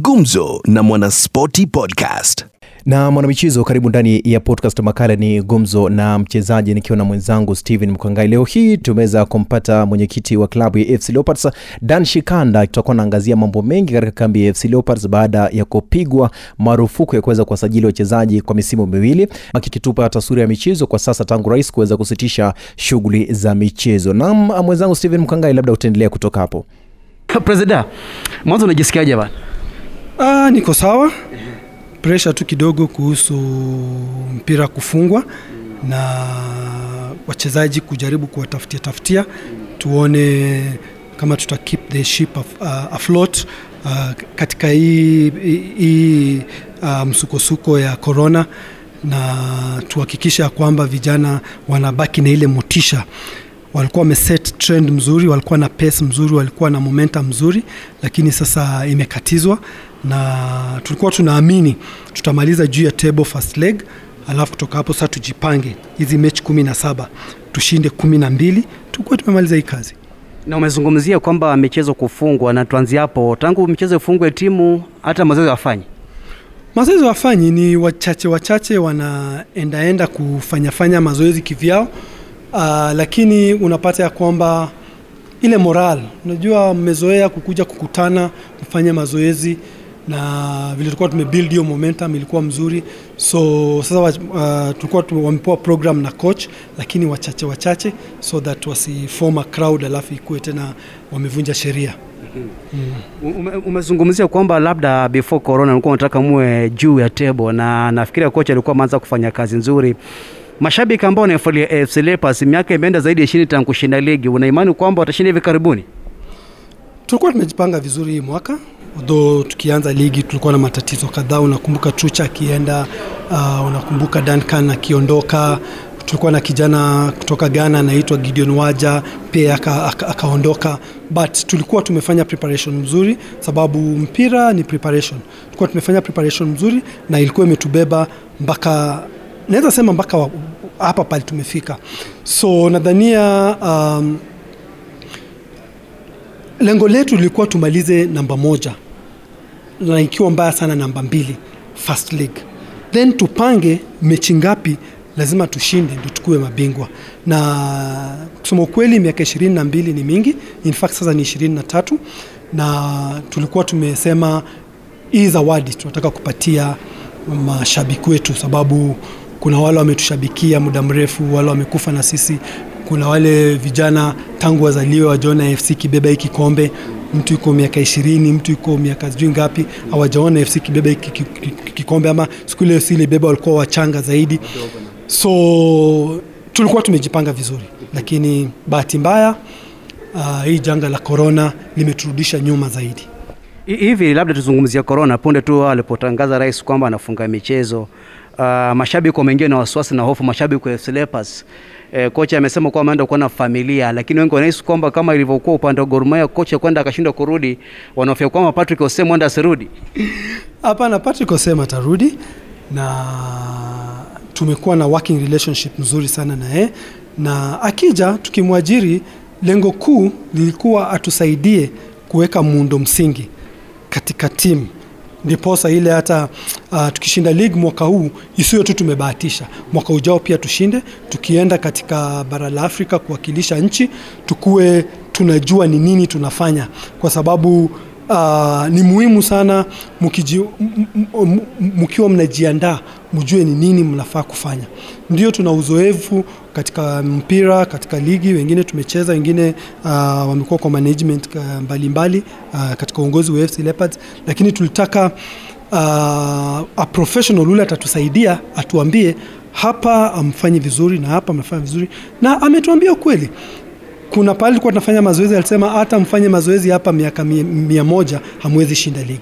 Gumzo na Mwanaspoti Podcast. na mwanamichezo karibu ndani ya podcast. Makala ni gumzo na mchezaji nikiwa na mwenzangu steven Mkangai. leo hii tumeweza kumpata mwenyekiti wa klabu ya fc leopards dan shikanda. Tutakuwa naangazia mambo mengi katika kambi ya fc leopards baada ya kupigwa marufuku ya kuweza kuwasajili wachezaji kwa misimu miwili akikitupa taswira ya michezo kwa sasa tangu rais kuweza kusitisha shughuli za michezo. Nam mwenzangu steven Mkangai, labda utaendelea kutoka hapo. Presida mwanzo unajisikiaje bana Ah, niko sawa. Presha tu kidogo kuhusu mpira kufungwa na wachezaji kujaribu kuwatafutia tafutia, tuone kama tuta keep the ship af, uh, afloat uh, katika hii, hii uh, msukosuko ya corona na tuhakikisha kwamba vijana wanabaki na ile motisha. Walikuwa wameset trend mzuri, walikuwa na pace mzuri, walikuwa na momentum mzuri, lakini sasa imekatizwa, na tulikuwa tunaamini tutamaliza juu ya table first leg, alafu kutoka hapo sasa tujipange hizi mechi kumi na saba tushinde kumi na mbili tukuwa tumemaliza hii kazi. na umezungumzia kwamba michezo kufungwa na tuanzie hapo tangu michezo ifungwe timu hata mazoezi wafanyi Mazoezi wafanyi ni wachache wachache, wanaendaenda kufanyafanya mazoezi kivyao. Uh, lakini unapata ya kwamba ile moral, unajua mmezoea kukuja kukutana mfanye mazoezi na vile tulikuwa tumebuild hiyo momentum ilikuwa mzuri, so sasa uh, tulikuwa wamepewa program na coach, lakini wachache wachache, so that wasiform a crowd alafu ikuwe tena wamevunja sheria. Mm. umezungumzia kwamba labda before corona ulikuwa unataka muwe juu ya table na nafikiria kocha alikuwa ameanza kufanya kazi nzuri. Mashabiki ambao wanaifuatilia AFC Leopards miaka imeenda zaidi ya ishirini tangu kushinda ligi. Una imani kwamba watashinda hivi karibuni? Tulikuwa tumejipanga vizuri hii mwaka though tukianza ligi tulikuwa na matatizo kadhaa. Unakumbuka trucha akienda uh, unakumbuka duncan akiondoka. Tulikuwa na kijana kutoka ghana anaitwa gideon waja pia aka- aka- akaondoka. But tulikuwa tumefanya preparation mzuri sababu mpira ni preparation. Tulikuwa tumefanya preparation mzuri na ilikuwa imetubeba mpaka naweza sema mpaka hapa pale tumefika. So nadhania um, lengo letu lilikuwa tumalize namba moja na ikiwa mbaya sana namba mbili first league then tupange mechi ngapi lazima tushinde ndio tukuwe mabingwa. Na kusema ukweli miaka ishirini na mbili ni mingi in fact sasa ni ishirini na tatu na tulikuwa tumesema hii zawadi tunataka kupatia mashabiki wetu sababu kuna wale wametushabikia muda mrefu wale wamekufa na sisi kuna wale vijana tangu wazaliwe wajaona fc kibeba hii kikombe mtu yuko miaka ishirini mtu yuko miaka sijui ngapi hawajaona fc kibeba hiki ki- ki- ki- kikombe ama siku ile fc ilibeba walikuwa wachanga zaidi. So tulikuwa tumejipanga vizuri lakini bahati mbaya uh, hii janga la korona limeturudisha nyuma zaidi. Hivi labda tuzungumzia korona, punde tu alipotangaza rais kwamba anafunga michezo uh, mashabiki wameingia na wasiwasi na hofu mashabiki wa Leopards. E, kocha amesema kwamba ameenda kuona familia lakini wengi wanahisi kwamba kama ilivyokuwa upande wa Gor Mahia kocha kwenda akashindwa kurudi wanahofia kwamba Patrick Osem huenda asirudi. Hapana, Patrick Osema atarudi na tumekuwa na working relationship nzuri sana naye, na akija tukimwajiri, lengo kuu lilikuwa atusaidie kuweka muundo msingi katika timu ndiposa ile hata uh, tukishinda league mwaka huu isiyo tu tumebahatisha, mwaka ujao pia tushinde, tukienda katika bara la Afrika kuwakilisha nchi, tukue tunajua ni nini tunafanya, kwa sababu uh, ni muhimu sana mkiwa mnajiandaa mjue ni nini mnafaa kufanya. Ndio tuna uzoefu katika mpira, katika ligi, wengine tumecheza, wengine uh, wamekuwa kwa management uh, mbalimbali uh, katika uongozi wa FC Leopards, lakini tulitaka uh, a professional yule atatusaidia atuambie hapa amfanyi vizuri na hapa amefanya vizuri, na ametuambia ukweli kuna pale tulikuwa tunafanya mazoezi, alisema hata mfanye mazoezi hapa miaka mia, mia moja hamwezi shinda ligi.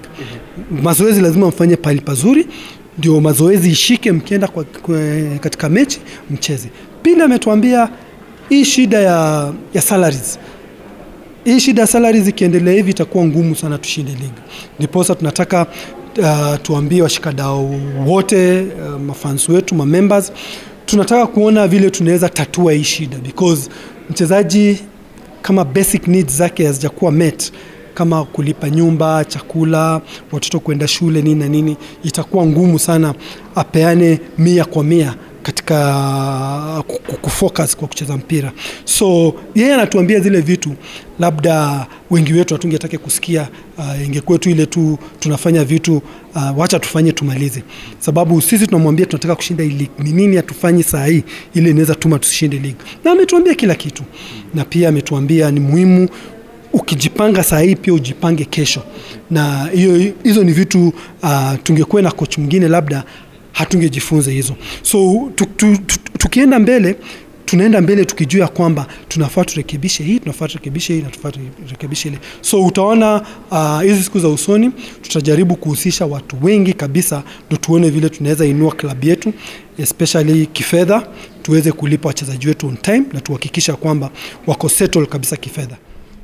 Mazoezi lazima mfanye pale pazuri, ndio mazoezi ishike, mkienda kwa, kwa, katika mechi mcheze. Pili ametuambia hii shida ya, ya salaries hii shida ya salaries ikiendelea hivi itakuwa ngumu sana tushinde ligi. Ndiposa tunataka uh, tuambie washikadau wote uh, mafans wetu ma members, tunataka kuona vile tunaweza tatua hii shida because mchezaji kama basic needs zake hazijakuwa met kama kulipa nyumba, chakula, watoto kwenda shule, nini na nini, itakuwa ngumu sana apeane mia kwa mia katika ku- kufocus kwa kucheza mpira. So yeye anatuambia zile vitu labda wengi wetu hatungetake kusikia. Uh, ingekuwa tu ile tu tunafanya vitu uh, wacha tufanye tumalize, sababu sisi tunamwambia tunataka kushinda hii league. Ni nini hatufanyi saa hii ile inaweza tuma tusishinde league, na ametuambia kila kitu, na pia ametuambia ni muhimu ukijipanga saa hii pia ujipange kesho, na hiyo hizo ni vitu uh, tungekuwa na coach mwingine labda hatungejifunza hizo. So tu, tu, tu, tukienda mbele tunaenda mbele tukijua kwamba tunafaa turekebishe hii, tunafaa turekebishe hii na tunafaa turekebishe ile. So utaona ah, hizi uh, siku za usoni tutajaribu kuhusisha watu wengi kabisa, ndo tuone vile tunaweza inua klabu yetu especially kifedha, tuweze kulipa wachezaji wetu on time na tuhakikisha kwamba wako settle kabisa kifedha.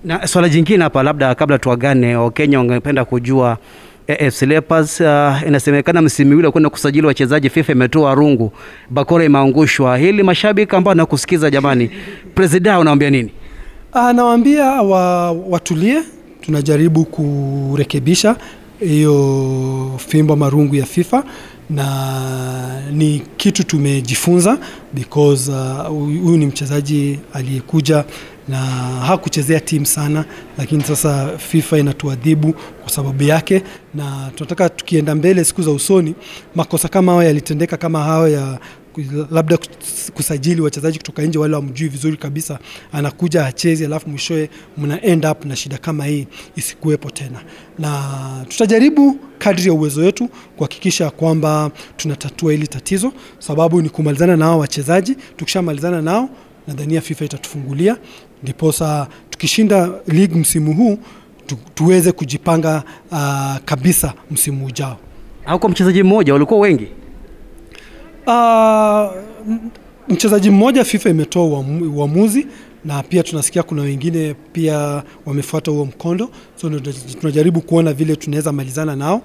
Na swala jingine hapa, labda kabla tuagane, Wakenya wangependa kujua AFC Leopards uh, inasemekana msimu ule kwenda kusajili wachezaji, FIFA imetoa rungu, bakora imeangushwa. Hili mashabiki ambao nakusikiza, jamani, presida unawambia nini? anawambia wa, watulie, tunajaribu kurekebisha hiyo fimbo marungu ya FIFA na ni kitu tumejifunza because uh, huyu ni mchezaji aliyekuja na hakuchezea timu sana, lakini sasa FIFA inatuadhibu kwa sababu yake, na tunataka tukienda mbele siku za usoni, makosa kama hayo yalitendeka kama hayo ya labda kusajili wachezaji kutoka nje wale wamjui vizuri kabisa, anakuja hachezi, alafu mwishowe mna end up na shida kama hii isikuwepo tena, na tutajaribu kadri ya uwezo wetu kuhakikisha kwamba tunatatua hili tatizo, sababu ni kumalizana na hao wachezaji. Tukishamalizana nao, nadhania FIFA itatufungulia, ndiposa tukishinda ligi msimu huu tu, tuweze kujipanga uh, kabisa msimu ujao. Au kwa mchezaji mmoja, walikuwa wengi? Uh, mchezaji mmoja FIFA imetoa uamuzi na pia tunasikia kuna wengine pia wamefuata huo mkondo, so tunajaribu kuona vile tunaweza malizana nao.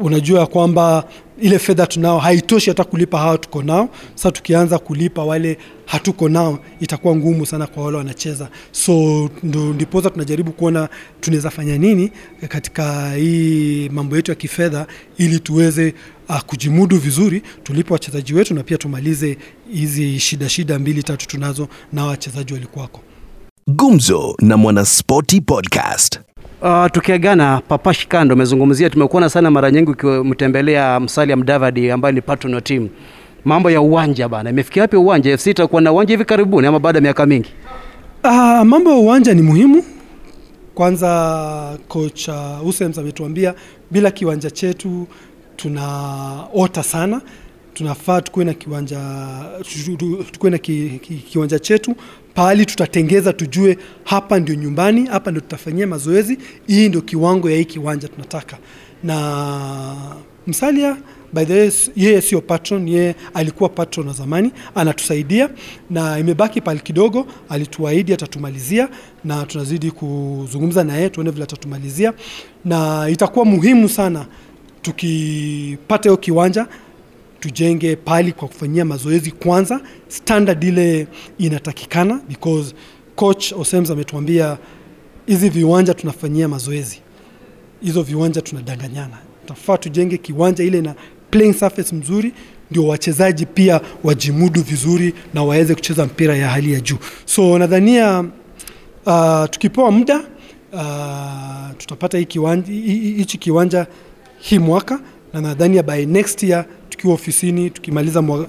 Unajua kwamba ile fedha tunao haitoshi hata kulipa hawa tuko nao. Sasa tukianza kulipa wale hatuko nao itakuwa ngumu sana kwa wale wanacheza, so ndo ndiposa tunajaribu kuona tunaweza fanya nini katika hii mambo yetu ya kifedha ili tuweze uh, kujimudu vizuri, tulipe wachezaji wetu na pia tumalize hizi shida shida mbili tatu tunazo na wachezaji walikuwako. Gumzo na Mwanaspoti Podcast. Uh, tukiagana Papa Shikando amezungumzia, tumekuona sana mara nyingi ukimtembelea Musalia Mudavadi ambaye ni patron wa timu. Mambo ya uwanja bana, imefikia wapi uwanja? FC itakuwa na uwanja hivi karibuni ama baada ya miaka mingi? Uh, mambo ya uwanja ni muhimu. Kwanza kocha uh, Usems ametuambia bila kiwanja chetu tunaota sana, tunafaa tukuwe na kiwanja tu- tu- tukuwe na ki, ki, kiwanja chetu pahali tutatengeza, tujue hapa ndio nyumbani, hapa ndio tutafanyia mazoezi, hii ndio kiwango ya hii kiwanja tunataka. Na Msalia by the way, yeye sio patron, yeye alikuwa patron wa zamani, anatusaidia na imebaki pale kidogo. Alituahidi atatumalizia, na tunazidi kuzungumza na yeye tuone vile atatumalizia, na itakuwa muhimu sana tukipata hiyo kiwanja tujenge pali kwa kufanyia mazoezi kwanza, standard ile inatakikana, because coach Osems ametuambia hizi viwanja tunafanyia mazoezi, hizo viwanja tunadanganyana. Tafaa tujenge kiwanja ile na playing surface mzuri, ndio wachezaji pia wajimudu vizuri na waweze kucheza mpira ya hali ya juu. So nadhania uh, tukipewa muda uh, tutapata hichi kiwanja hii mwaka na nadhania by next year tukiwa ofisini tukimaliza uh,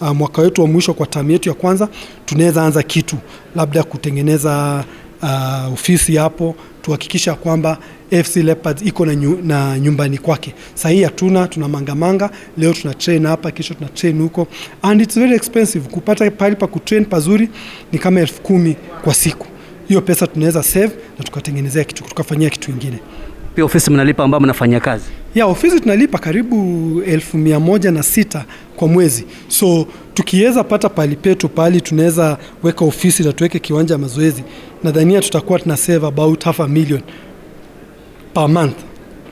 uh, mwaka wetu wa mwisho kwa tamu yetu ya kwanza tunaweza anza kitu labda kutengeneza uh, ofisi hapo tuhakikisha kwamba FC Leopards iko na, nyu, na nyumbani kwake. Sahii hatuna, tuna mangamanga. Leo tuna train hapa, kesho tuna train huko, and it's very expensive. Kupata pahali pa kutrain pazuri ni kama elfu kumi kwa siku. Hiyo pesa tunaweza save na tukatengenezea kitu, tukafanyia kitu kingine. Pia ofisi mnalipa ambao mnafanyia kazi. Ya ofisi tunalipa karibu elfu mia moja na sita kwa mwezi, so tukiweza pata pahali petu pahali tunaweza weka ofisi na tuweke kiwanja ya mazoezi, nadhania tutakuwa tuna save about half a million per month,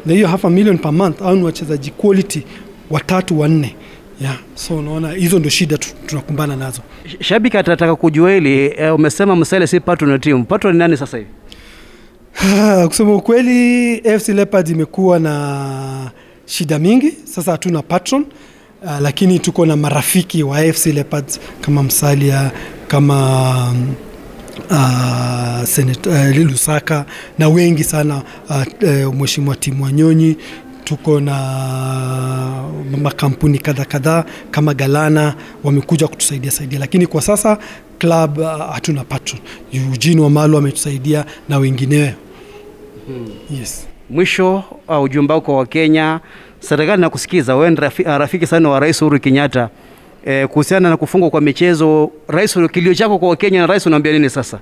na hiyo half a million per month au ni wachezaji quality watatu wanne. Yeah, so unaona hizo ndio shida tunakumbana nazo. Shabiki atataka kujua hili e, umesema Msele si patron ya timu. Patron ni nani sasa hivi? Kusema ukweli, AFC Leopards imekuwa na shida mingi. Sasa hatuna patron uh, lakini tuko na marafiki wa AFC Leopards kama Msalia kama uh, Senet, uh, Lusaka na wengi sana uh, uh, Mheshimiwa Timu Wanyonyi tuko na makampuni kadha kadhaa kama Galana wamekuja kutusaidia saidia, lakini kwa sasa club uh, hatuna patron. Eugene Wamalu ametusaidia na wengineo. Yes. Mwisho uh, ujumbe wako wa Kenya, serikali nakusikiza wewe rafi, uh, rafiki sana wa Rais Uhuru Kenyatta e, kuhusiana na kufungwa kwa michezo. Rais, kilio chako kwa Wakenya na rais unaambia nini sasa?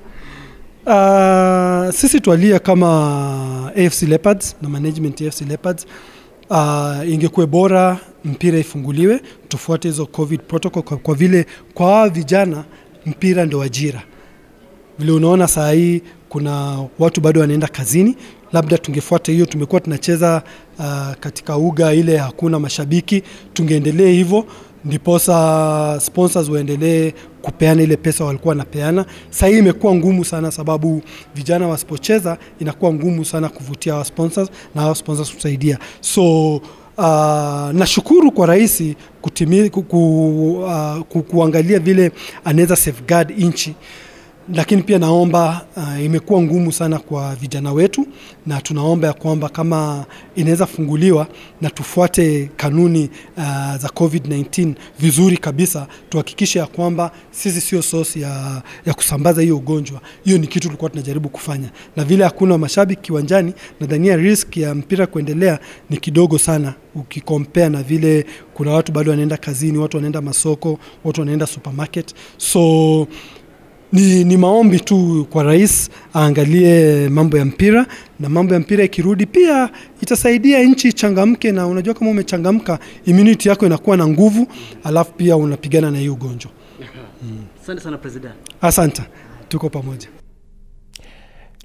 Uh, sisi twalia kama AFC Leopards na management ya AFC Leopards uh, ingekuwa bora mpira ifunguliwe, tufuate hizo covid protocol kwa, kwa vile kwa vijana mpira ndio ajira. Vile unaona saa hii kuna watu bado wanaenda kazini, labda tungefuata hiyo. Tumekuwa tunacheza uh, katika uga ile hakuna mashabiki, tungeendelee hivyo ndiposa sponsors waendelee kupeana ile pesa walikuwa wanapeana. Sasa hii imekuwa ngumu sana, sababu vijana wasipocheza inakuwa ngumu sana kuvutia hawa sponsors na hawa sponsors kusaidia. So uh, nashukuru kwa rais kutimi, ku, uh, ku, kuangalia vile anaweza safeguard nchi lakini pia naomba uh, imekuwa ngumu sana kwa vijana wetu, na tunaomba ya kwamba kama inaweza funguliwa na tufuate kanuni uh, za COVID-19 vizuri kabisa, tuhakikishe ya kwamba sisi sio source ya, ya kusambaza hiyo ugonjwa. Hiyo ni kitu tulikuwa tunajaribu kufanya, na vile hakuna mashabiki kiwanjani, nadhania risk ya mpira kuendelea ni kidogo sana ukikompea na vile kuna watu bado wanaenda kazini, watu wanaenda masoko, watu wanaenda supermarket so ni, ni maombi tu kwa rais aangalie mambo ya mpira na mambo ya mpira ikirudi pia itasaidia nchi ichangamke, na unajua kama umechangamka immunity yako inakuwa na nguvu, alafu pia unapigana na hii ugonjwa. Asante sana president. Asante, tuko pamoja.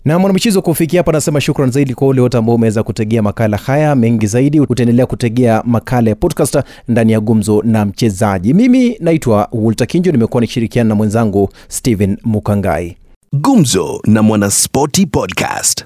Na mwanamichezo kufikia hapa anasema shukran zaidi kwa ule wote ambao umeweza kutegea makala haya. Mengi zaidi utaendelea kutegea makala ya podcast ndani ya gumzo na mchezaji. Mimi naitwa walter kinjo nimekuwa nikishirikiana na mwenzangu stephen mukangai. Gumzo na Mwanaspoti Podcast.